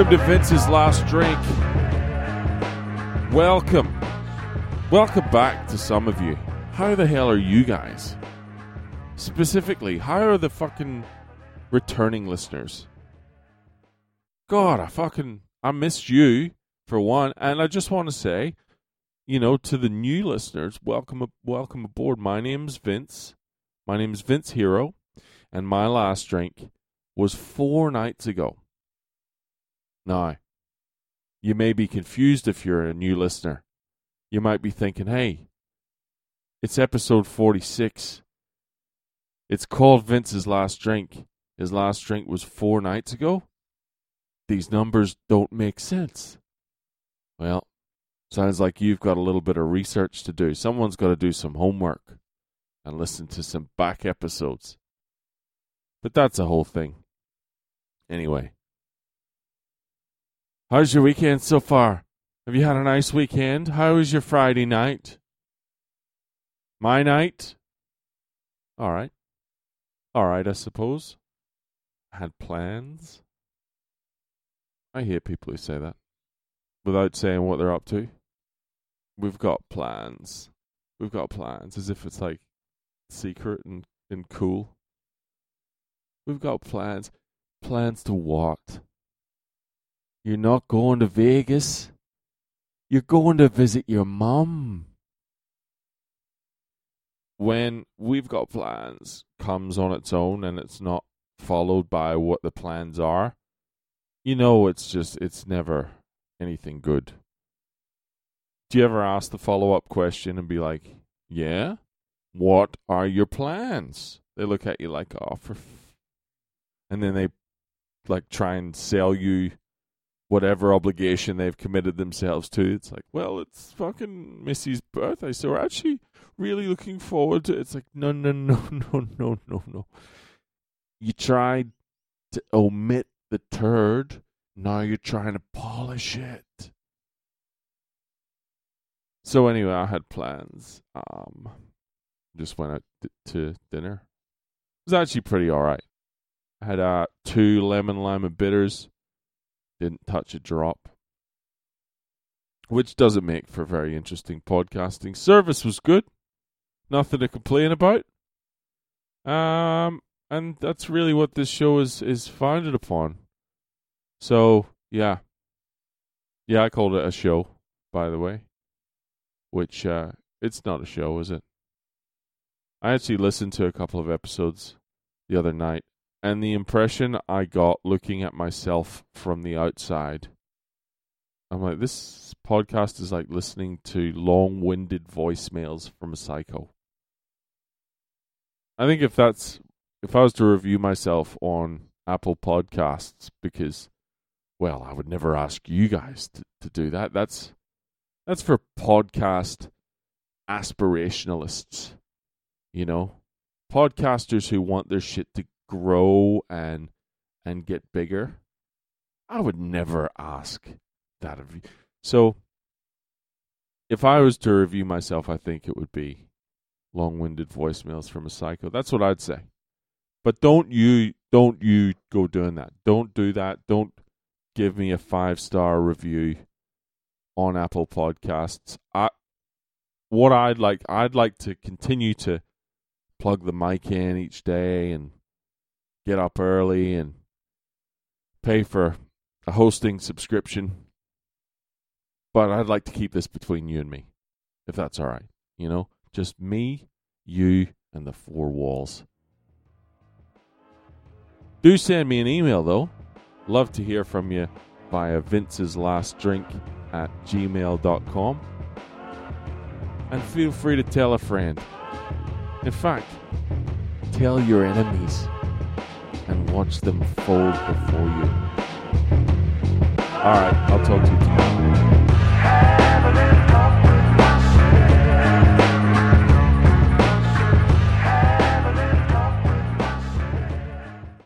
Welcome to Vince's Last Drink. Welcome. Welcome back to some of you. How the hell are you guys? Specifically, how are the fucking returning listeners? God, I fucking I missed you for one, and I just want to say, you know, to the new listeners, welcome welcome aboard. My name's Vince. My name's Vince Hero, and my last drink was 4 nights ago. Now, you may be confused if you're a new listener. You might be thinking, hey, it's episode 46. It's called Vince's Last Drink. His last drink was four nights ago. These numbers don't make sense. Well, sounds like you've got a little bit of research to do. Someone's got to do some homework and listen to some back episodes. But that's a whole thing. Anyway, How's your weekend so far? Have you had a nice weekend? How was your Friday night? My night? All right. All right, I suppose. Had plans? I hear people who say that without saying what they're up to. We've got plans. We've got plans as if it's like secret and, and cool. We've got plans. Plans to what? You're not going to Vegas. You're going to visit your mum. When we've got plans comes on its own and it's not followed by what the plans are, you know it's just it's never anything good. Do you ever ask the follow up question and be like, Yeah? What are your plans? They look at you like, oh, for f-. and then they like try and sell you whatever obligation they've committed themselves to. It's like, well, it's fucking Missy's birthday, so we're actually really looking forward to it. It's like, no, no, no, no, no, no, no. You tried to omit the turd, now you're trying to polish it. So anyway, I had plans. Um, just went out to dinner. It was actually pretty all right. I had uh, two lemon lima bitters didn't touch a drop. Which doesn't make for very interesting podcasting. Service was good. Nothing to complain about. Um, and that's really what this show is is founded upon. So yeah, yeah, I called it a show, by the way. Which uh, it's not a show, is it? I actually listened to a couple of episodes the other night, and the impression I got looking at myself from the outside, I'm like, this podcast is like listening to long winded voicemails from a psycho. I think if that's, if I was to review myself on Apple Podcasts, because, well, I would never ask you guys to, to do that. That's, that's for podcast aspirationalists, you know, podcasters who want their shit to grow and and get bigger. I would never ask that of you. So if I was to review myself, I think it would be long-winded voicemails from a psycho. That's what I'd say. But don't you don't you go doing that. Don't do that. Don't give me a five-star review on Apple Podcasts. I what I'd like I'd like to continue to plug the mic in each day and get up early and pay for a hosting subscription. But I'd like to keep this between you and me, if that's all right. You know, just me, you, and the four walls. Do send me an email, though. Love to hear from you via Vince's Last Drink at gmail.com. And feel free to tell a friend. In fact, tell your enemies and watch them fold before you. All right, I'll talk to you tomorrow.